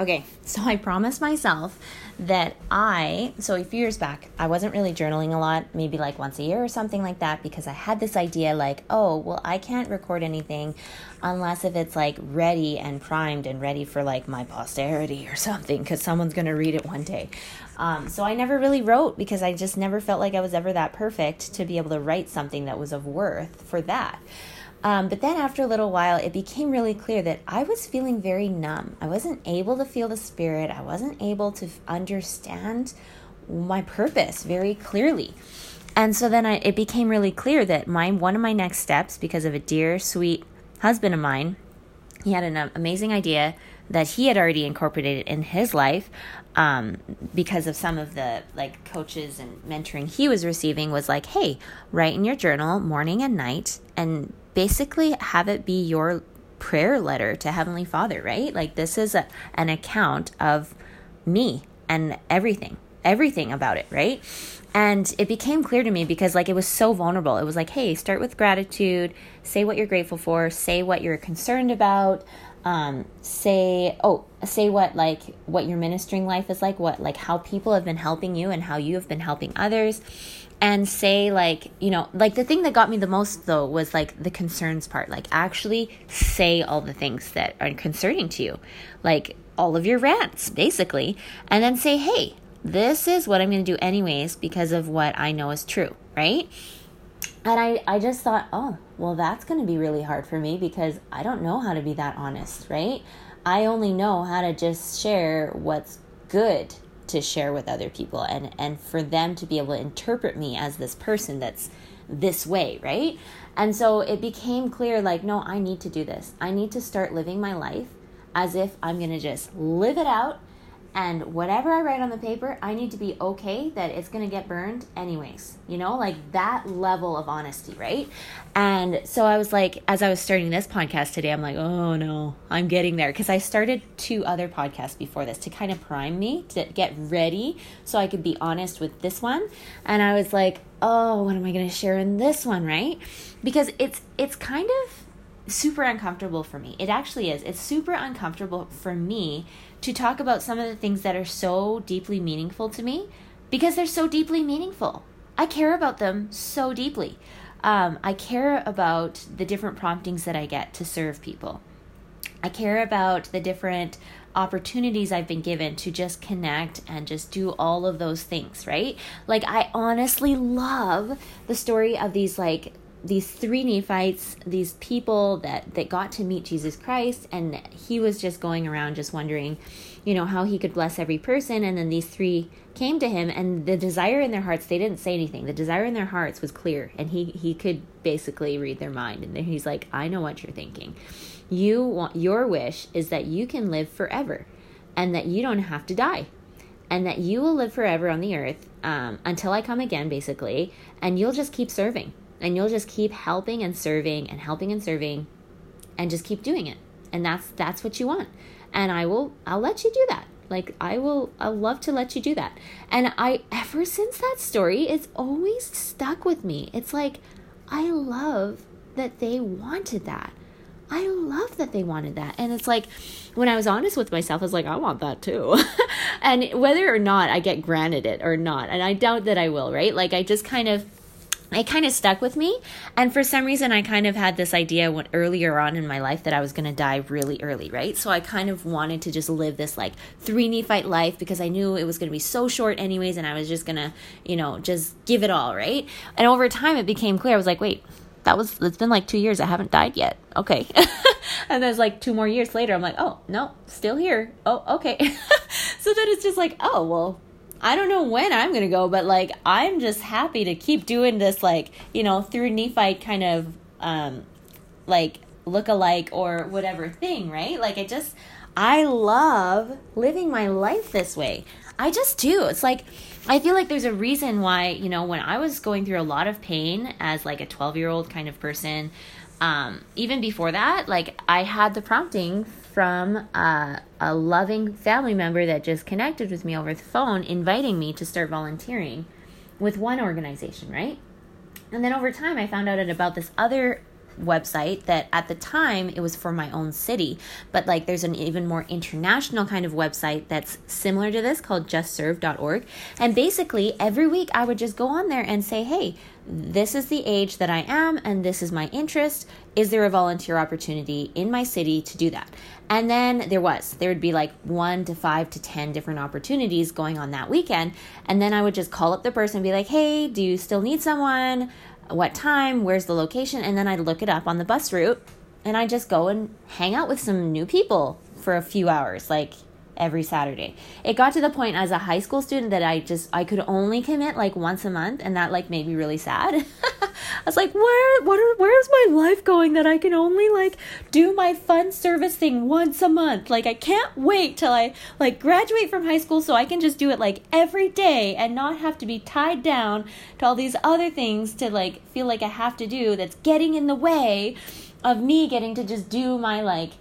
Okay, so I promised myself that I, so a few years back, I wasn't really journaling a lot, maybe like once a year or something like that, because I had this idea like, oh, well, I can't record anything unless if it's like ready and primed and ready for like my posterity or something, because someone's going to read it one day. Um, so I never really wrote because I just never felt like I was ever that perfect to be able to write something that was of worth for that. Um, but then after a little while, it became really clear that I was feeling very numb. I wasn't able to feel the spirit. I wasn't able to understand my purpose very clearly. And so then I, it became really clear that my one of my next steps, because of a dear, sweet husband of mine, he had an amazing idea that he had already incorporated in his life um, because of some of the like coaches and mentoring he was receiving was like hey write in your journal morning and night and basically have it be your prayer letter to Heavenly Father, right? Like this is a, an account of me and everything, everything about it, right? And it became clear to me because like it was so vulnerable. It was like, hey, start with gratitude, say what you're grateful for, say what you're concerned about, um, say oh say what like what your ministering life is like what like how people have been helping you and how you have been helping others. And say like you know like the thing that got me the most though was like the concerns part. Like actually say all the things that are concerning to you. Like all of your rants basically. And then say hey this is what i'm going to do anyways because of what i know is true right and I, I just thought, oh, well, that's going to be really hard for me because I don't know how to be that honest, right? I only know how to just share what's good to share with other people and, and for them to be able to interpret me as this person that's this way, right? And so it became clear like, no, I need to do this. I need to start living my life as if I'm going to just live it out and whatever I write on the paper, I need to be okay that it's going to get burned anyways. You know, like that level of honesty, right? And so I was like, as I was starting this podcast today, I'm like, oh no, I'm getting there. Because I started two other podcasts before this to kind of prime me to get ready so I could be honest with this one. And I was like, oh, what am I going to share in this one, right? Because it's it's kind of super uncomfortable for me. It actually is. It's super uncomfortable for me to talk about some of the things that are so deeply meaningful to me because they're so deeply meaningful. I care about them so deeply. Um, I care about the different promptings that I get to serve people. I care about the different opportunities I've been given to just connect and just do all of those things, right? Like, I honestly love the story of these, like, these three Nephites, these people that that got to meet Jesus Christ, and he was just going around just wondering, you know, how he could bless every person. And then these three came to him, and the desire in their hearts, they didn't say anything. The desire in their hearts was clear, and he he could basically read their mind. And then he's like, I know what you're thinking. You want your wish is that you can live forever, and that you don't have to die and that you will live forever on the earth um, until I come again, basically, and you'll just keep serving and you'll just keep helping and serving and helping and serving and just keep doing it and that's that's what you want and i will i'll let you do that like i will i'll love to let you do that and i ever since that story it's always stuck with me it's like i love that they wanted that I love that they wanted that. And it's like when I was honest with myself, I was like, I want that too. and whether or not I get granted it or not, and I doubt that I will, right? Like I just kind of it kind of stuck with me. And for some reason, I kind of had this idea when, earlier on in my life that I was going to die really early, right? So I kind of wanted to just live this like three Nephite life because I knew it was going to be so short, anyways, and I was just going to, you know, just give it all, right? And over time, it became clear. I was like, wait, that was, it's been like two years. I haven't died yet. Okay. and then there's like two more years later, I'm like, oh, no, still here. Oh, okay. so then it's just like, oh, well, I don't know when I'm going to go, but like I'm just happy to keep doing this like, you know, three Nephite kind of um like look alike or whatever thing, right? Like I just I love living my life this way. I just do. It's like I feel like there's a reason why, you know, when I was going through a lot of pain as like a 12-year-old kind of person, um even before that, like I had the prompting from a, a loving family member that just connected with me over the phone, inviting me to start volunteering with one organization, right? And then over time, I found out about this other website that at the time it was for my own city, but like there's an even more international kind of website that's similar to this called justserve.org. And basically, every week I would just go on there and say, hey, this is the age that I am and this is my interest. Is there a volunteer opportunity in my city to do that? And then there was. There would be like one to five to 10 different opportunities going on that weekend. And then I would just call up the person and be like, hey, do you still need someone? What time? Where's the location? And then I'd look it up on the bus route and I just go and hang out with some new people for a few hours. Like, every Saturday. It got to the point as a high school student that I just I could only commit like once a month and that like made me really sad. I was like, "Where what are, where's my life going that I can only like do my fun service thing once a month? Like I can't wait till I like graduate from high school so I can just do it like every day and not have to be tied down to all these other things to like feel like I have to do that's getting in the way of me getting to just do my like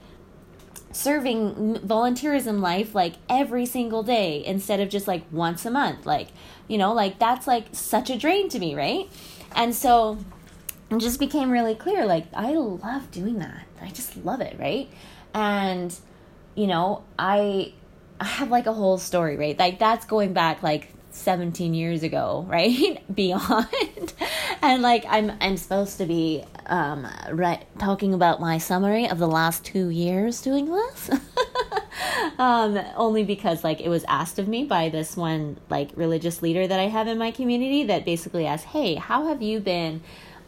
serving volunteerism life like every single day instead of just like once a month. Like you know like that's like such a drain to me right? And so it just became really clear like i love doing that. I just love it right? And you know i i have like a whole story right? Like that's going back like 17 years ago right? Beyond and like i'm i'm supposed to be um right talking about my summary of the last two years doing this um only because like it was asked of me by this one like religious leader that i have in my community that basically asked hey how have you been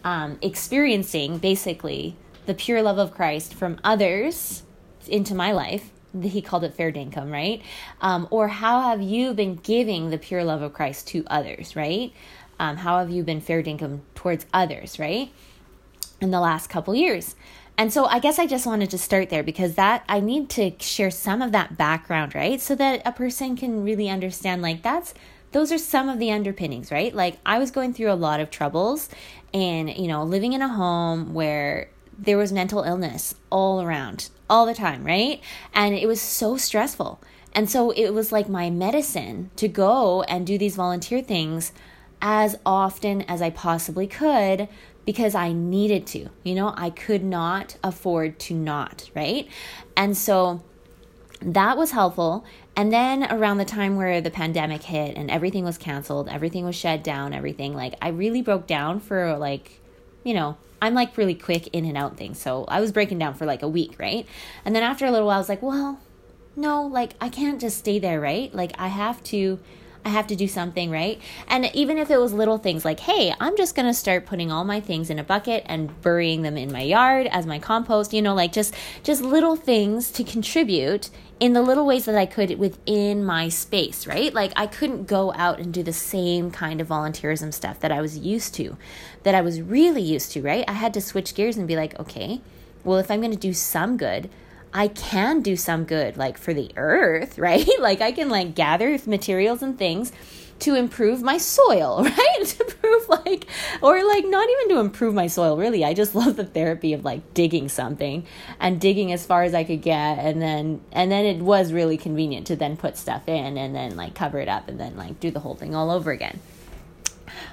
um experiencing basically the pure love of christ from others into my life he called it fair dinkum, right? Um, or how have you been giving the pure love of Christ to others, right? Um, how have you been fair dinkum towards others, right? In the last couple years. And so I guess I just wanted to start there because that I need to share some of that background, right? So that a person can really understand like that's those are some of the underpinnings, right? Like I was going through a lot of troubles and, you know, living in a home where there was mental illness all around, all the time, right? And it was so stressful. And so it was like my medicine to go and do these volunteer things as often as I possibly could because I needed to. You know, I could not afford to not, right? And so that was helpful. And then around the time where the pandemic hit and everything was canceled, everything was shut down, everything, like I really broke down for like, you know, I'm like really quick in and out things. So I was breaking down for like a week, right? And then after a little while, I was like, well, no, like I can't just stay there, right? Like I have to. I have to do something, right? And even if it was little things like, hey, I'm just going to start putting all my things in a bucket and burying them in my yard as my compost, you know, like just just little things to contribute in the little ways that I could within my space, right? Like I couldn't go out and do the same kind of volunteerism stuff that I was used to, that I was really used to, right? I had to switch gears and be like, okay, well, if I'm going to do some good, I can do some good, like for the earth, right? like I can like gather materials and things to improve my soil, right? to improve like or like not even to improve my soil, really. I just love the therapy of like digging something and digging as far as I could get and then and then it was really convenient to then put stuff in and then like cover it up and then like do the whole thing all over again.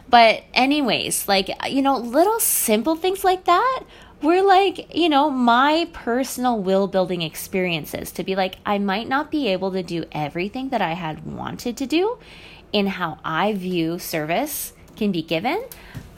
But anyways, like you know, little simple things like that were like, you know, my personal will building experiences to be like, I might not be able to do everything that I had wanted to do in how I view service can be given,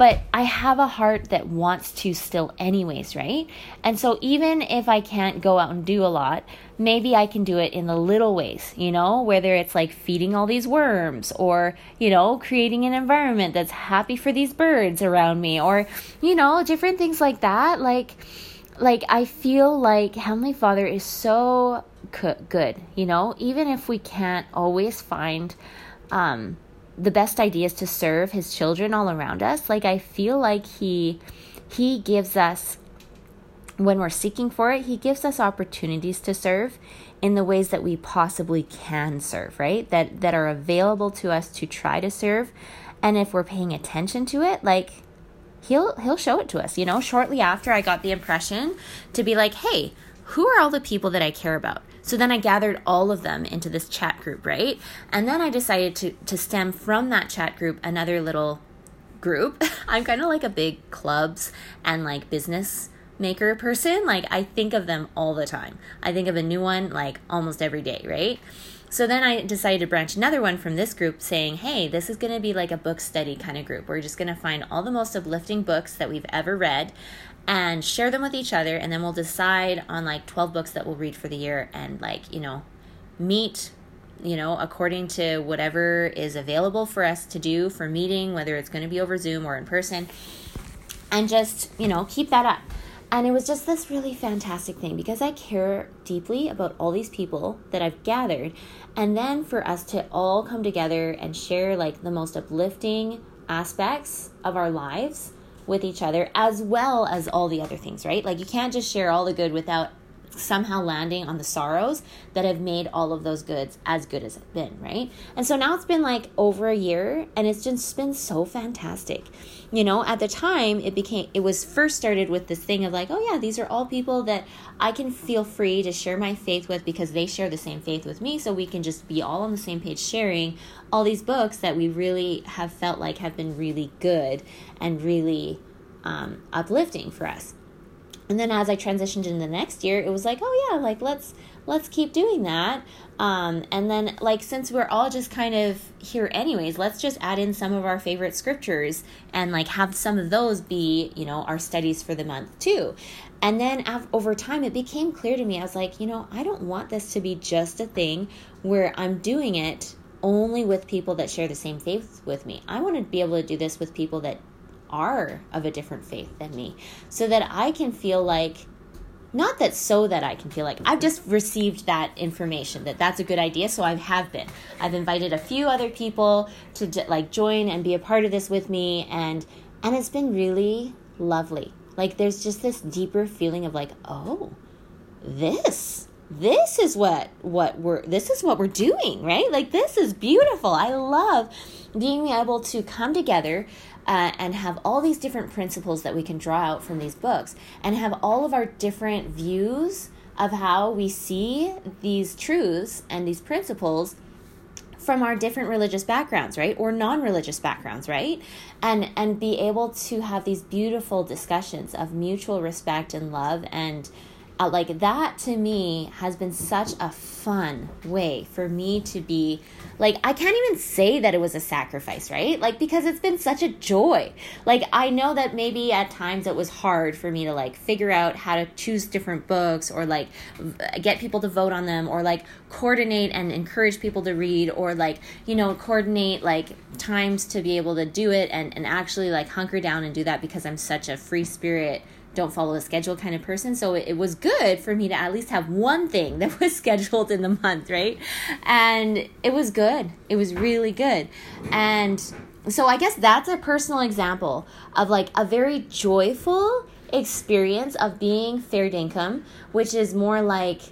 but I have a heart that wants to still, anyways, right? And so, even if I can't go out and do a lot, maybe I can do it in the little ways, you know, whether it's like feeding all these worms or, you know, creating an environment that's happy for these birds around me or, you know, different things like that. Like, like I feel like Heavenly Father is so good, you know, even if we can't always find um, the best ideas to serve his children all around us. Like I feel like he he gives us when we're seeking for it, he gives us opportunities to serve in the ways that we possibly can serve, right? That that are available to us to try to serve. And if we're paying attention to it, like he'll he'll show it to us. You know, shortly after I got the impression to be like, "Hey, who are all the people that I care about?" So then I gathered all of them into this chat group, right? And then I decided to to stem from that chat group another little group. I'm kind of like a big clubs and like business maker person, like I think of them all the time. I think of a new one like almost every day, right? So then I decided to branch another one from this group saying, hey, this is going to be like a book study kind of group. We're just going to find all the most uplifting books that we've ever read and share them with each other. And then we'll decide on like 12 books that we'll read for the year and like, you know, meet you know, according to whatever is available for us to do for meeting, whether it's going to be over Zoom or in person, and just, you know, keep that up. And it was just this really fantastic thing because I care deeply about all these people that I've gathered. And then for us to all come together and share like the most uplifting aspects of our lives with each other, as well as all the other things, right? Like you can't just share all the good without somehow landing on the sorrows that have made all of those goods as good as it's been, right? And so now it's been like over a year and it's just been so fantastic. You know, at the time it became it was first started with this thing of like, oh yeah, these are all people that I can feel free to share my faith with because they share the same faith with me, so we can just be all on the same page sharing all these books that we really have felt like have been really good and really um, uplifting for us and then as I transitioned into the next year, it was like, oh yeah, like let's let's keep doing that. Um, and then like since we're all just kind of here anyways, let's just add in some of our favorite scriptures and like have some of those be you know our studies for the month too. And then over time, it became clear to me. I was like, you know, I don't want this to be just a thing where I'm doing it only with people that share the same faith with me. I want to be able to do this with people that are of a different faith than me. So that I can feel like not that so that I can feel like I've just received that information that that's a good idea so I have been. I've invited a few other people to like join and be a part of this with me and and it's been really lovely. Like there's just this deeper feeling of like oh this this is what what we're this is what we're doing right? Like this is beautiful. I love being able to come together uh, and have all these different principles that we can draw out from these books and have all of our different views of how we see these truths and these principles from our different religious backgrounds right? Or non-religious backgrounds right? And and be able to have these beautiful discussions of mutual respect and love and uh, like that to me has been such a fun way for me to be like I can't even say that it was a sacrifice, right? Like because it's been such a joy. Like I know that maybe at times it was hard for me to like figure out how to choose different books or like get people to vote on them or like coordinate and encourage people to read or like, you know, coordinate like times to be able to do it and and actually like hunker down and do that because I'm such a free spirit don't follow a schedule kind of person. So it, it, was good for me to at least have one thing that was scheduled in the month, right? And it was good. It was really good. And so I guess that's a personal example of like a very joyful experience of being fair dinkum, which is more like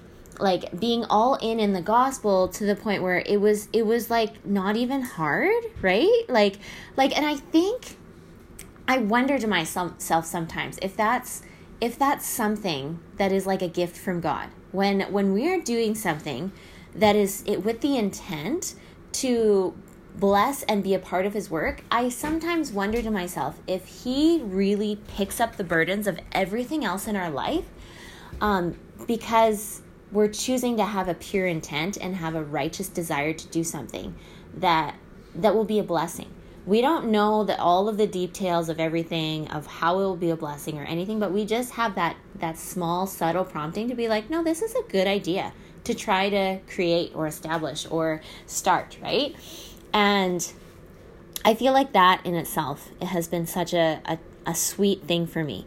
like being all in in the gospel to the point where it was it was like not even hard right like like and i think I wonder to myself sometimes if that's if that's something that is like a gift from God. When when we are doing something that is it with the intent to bless and be a part of his work, I sometimes wonder to myself if he really picks up the burdens of everything else in our life um, because we're choosing to have a pure intent and have a righteous desire to do something that that will be a blessing we don't know that all of the details of everything of how it will be a blessing or anything but we just have that that small subtle prompting to be like no this is a good idea to try to create or establish or start right? And i feel like that in itself it has been such a, a, a sweet thing for me